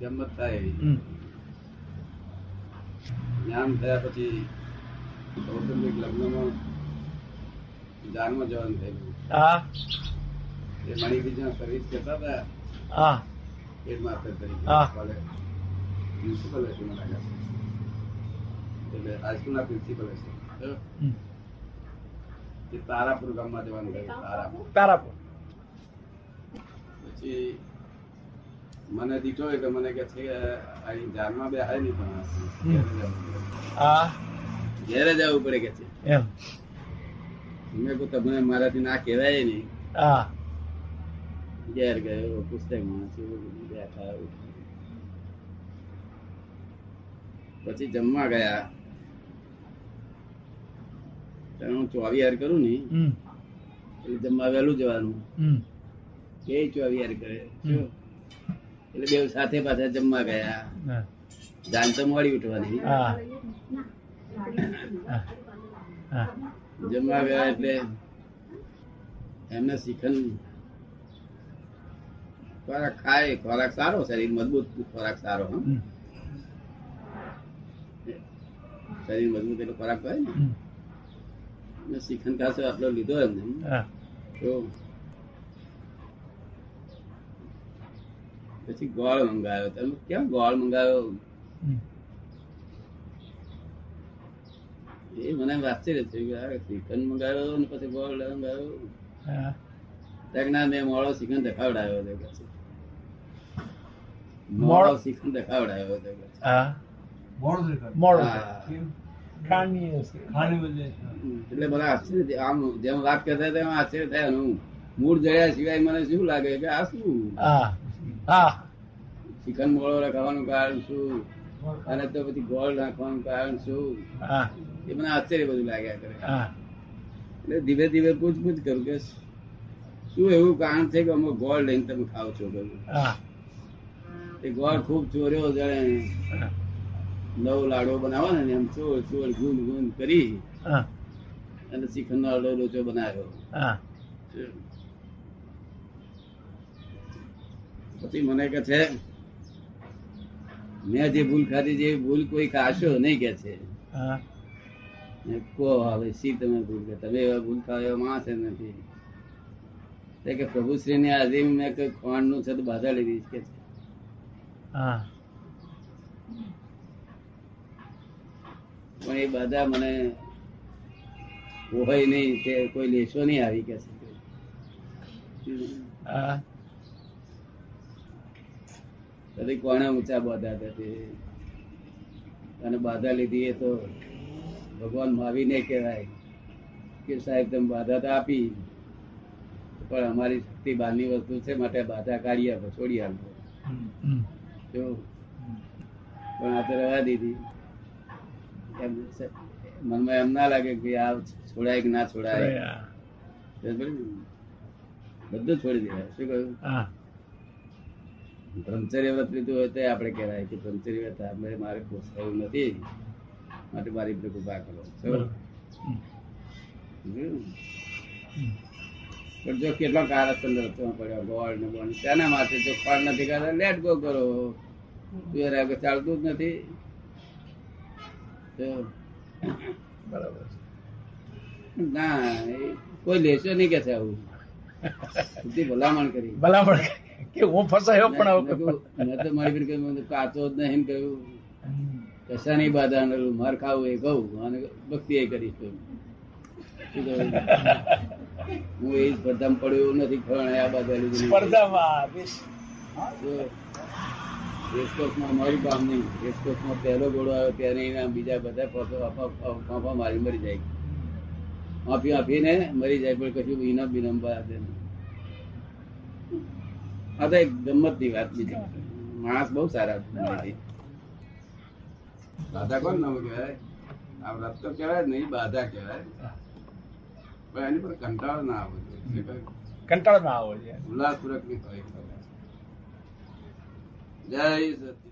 ગમત થાય એવી જ્ઞાન થયા પછી કૌટુંબિક લગ્નમાં જાનમાં જવાનું થયેલું હા. એ મણિબીજમાં સર્વિસ કરતા હતા. હા. માસ્ટર તરીકે કોલેજ પ્રિન્સિપલ હશે મને લાગે એટલે હાઈસ્કૂલના પ્રિન્સિપલ હશે. એ તારાપુર ગામમાં જવાનું થયું તારાપુર. તારાપુર. પછી મને દીઠો તો મને કે છે અહીં જાનમાં બે હાય નહીં પણ ઘેરે જવું પડે. કે છે? એમ. મેં કહું તમને મારાથી ના કહેવાય નહીં. હા. ઘેર ગયો પુસ્તકમાં બેઠા પછી જમવા ગયા. હું ચોવીયાર કરું ને. એટલે જમવા વહેલું જવાનું. કે એ ચોવીયાર કરે. શું? એટલે બે સાથે પાછા જમવા ગયા. જાન તો મોડી ઉઠવાની. જમવા ગયા એટલે એમને શીખન ખોરાક ખાય. ખોરાક સારો શરીર મજબૂત ખોરાક સારો. શરીર મજબૂત એટલે ખોરાક હોય ને. શીખન ખાસો આટલો લીધો એમને. તો પછી ગોળ મંગાવ્યો તમે કેમ ગોળ મંગાવ્યો? એ મને આશ્ચર્ય થયું શ્રીખંડ મંગાવ્યો ને પછી ગોળ મંગાવ્યો. હા. મેં મોડો શ્રીખંડ દેખાવડાવ્યો હતો મોડો? શ્રીખંડ દેખાવડાવ્યો હતો મોડું એટલે મને આશ્ચર્ય થયું. આમ જેમ વાત કરતા તેમ આશ્ચર્ય થાય. હું મૂળ જડ્યા સિવાય મને શું લાગે કે આ શું? હા. હા શ્રીખંડ મોડો કારણ શું? અને તો પછી ગોળ નાખવાનું કારણ શું? એ મને આશ્ચર્ય બધું લાગ્યા કરે. એટલે ધીમે ધીરે પૂછપૂછ કરું કે શું એવું કારણ છે કે અમે ગોળ લઈને તમે ખાવ છો બધું? હા. એ ગોળ ખૂબ ચોર્યો જાણે નવ લાડો લાડવો બનાવો ને એમ ચોર ચોર ગુંદ ગુંદ કરી હા. અને ચિકન નો અડો લોચો બનાવ્યો હા પછી મને કે છે મેં જે ભૂલ ખાધી જે ભૂલ કોઈ કાશો નહીં કે છે. કહો હવે શી તમે ભૂલ કે તમે એવા ભૂલ ખાવ એવા માણસ નથી. કે પ્રભુશ્રી ને આજે મેં કઈ ખોંડનું છે તો બાધા લીધી કે છે. પણ એ બધા મને હોય નહીં તે કોઈ લેશો નહીં આવી કે છે. કદી કોણે ઊંચા બાધા હતા અને બાધા લીધી એ તો ભગવાન માવી નહીં કહેવાય કે સાહેબ તમે બાધા તો આપી પણ અમારી શક્તિ બહારની વસ્તુ છે માટે બાધા કાઢી આપો છોડી આપો. જો. પણ આ તો રવા દીધી. એમ મનમાં એમ ના લાગે કે આ છોડાય કે ના છોડાય? બધું છોડી દેવાય શું કહ્યું? બ્રહ્મચર્ય વ્રત લીધું હોય તો આપણે કહેવાય કે બ્રહ્મચર્ય વ્રત આપણે મારે પોસાયું નથી. માટે મારી પર કૃપા કરો. પણ જો કેટલો કારસ્તંભ રસ્તો પડ્યો, ગોળ ને બોળ. તેના માટે? જો ફળ નથી કરતા લેટ ગો કરો. તું આગળ ચાલતું જ નથી. બરાબર ના કોઈ લેશો નહીં કે છે આવું. ભલામણ કરી. ભલામણ કે હું ફસાયો પણ તો મારી બેન કાચો જ નહીં કહ્યું. કશાની બાધા માર ખાવું એ કહું અને ભક્તિ એ કરીશ કહ્યું? હું એ સ્પર્ધામાં પડ્યો નથી પણ આ બાધા લીધી. સ્પર્ધામાં રેસકોર્સમાં મારું કામ નહીં રેસકોર્સમાં પહેલો ઘોડો આવ્યો ત્યારે એના બીજા બધા ફાંફા મારી મરી જાય માફી આપીને મરી જાય પણ કશું ઇનામ બિનામ નહીં. આ તો એક ગમતની વાત છે. માણસ બહુ સારા બાધા કોણ નામ કહેવાય? આ વ્રત તો કહેવાય નહીં બાધા કહેવાય. પણ એની પર કંટાળો ના આવવો જોઈએ કંટાળો ના આવે છે ઉલ્લાસપૂર્વકની જય સચિદાનંદ.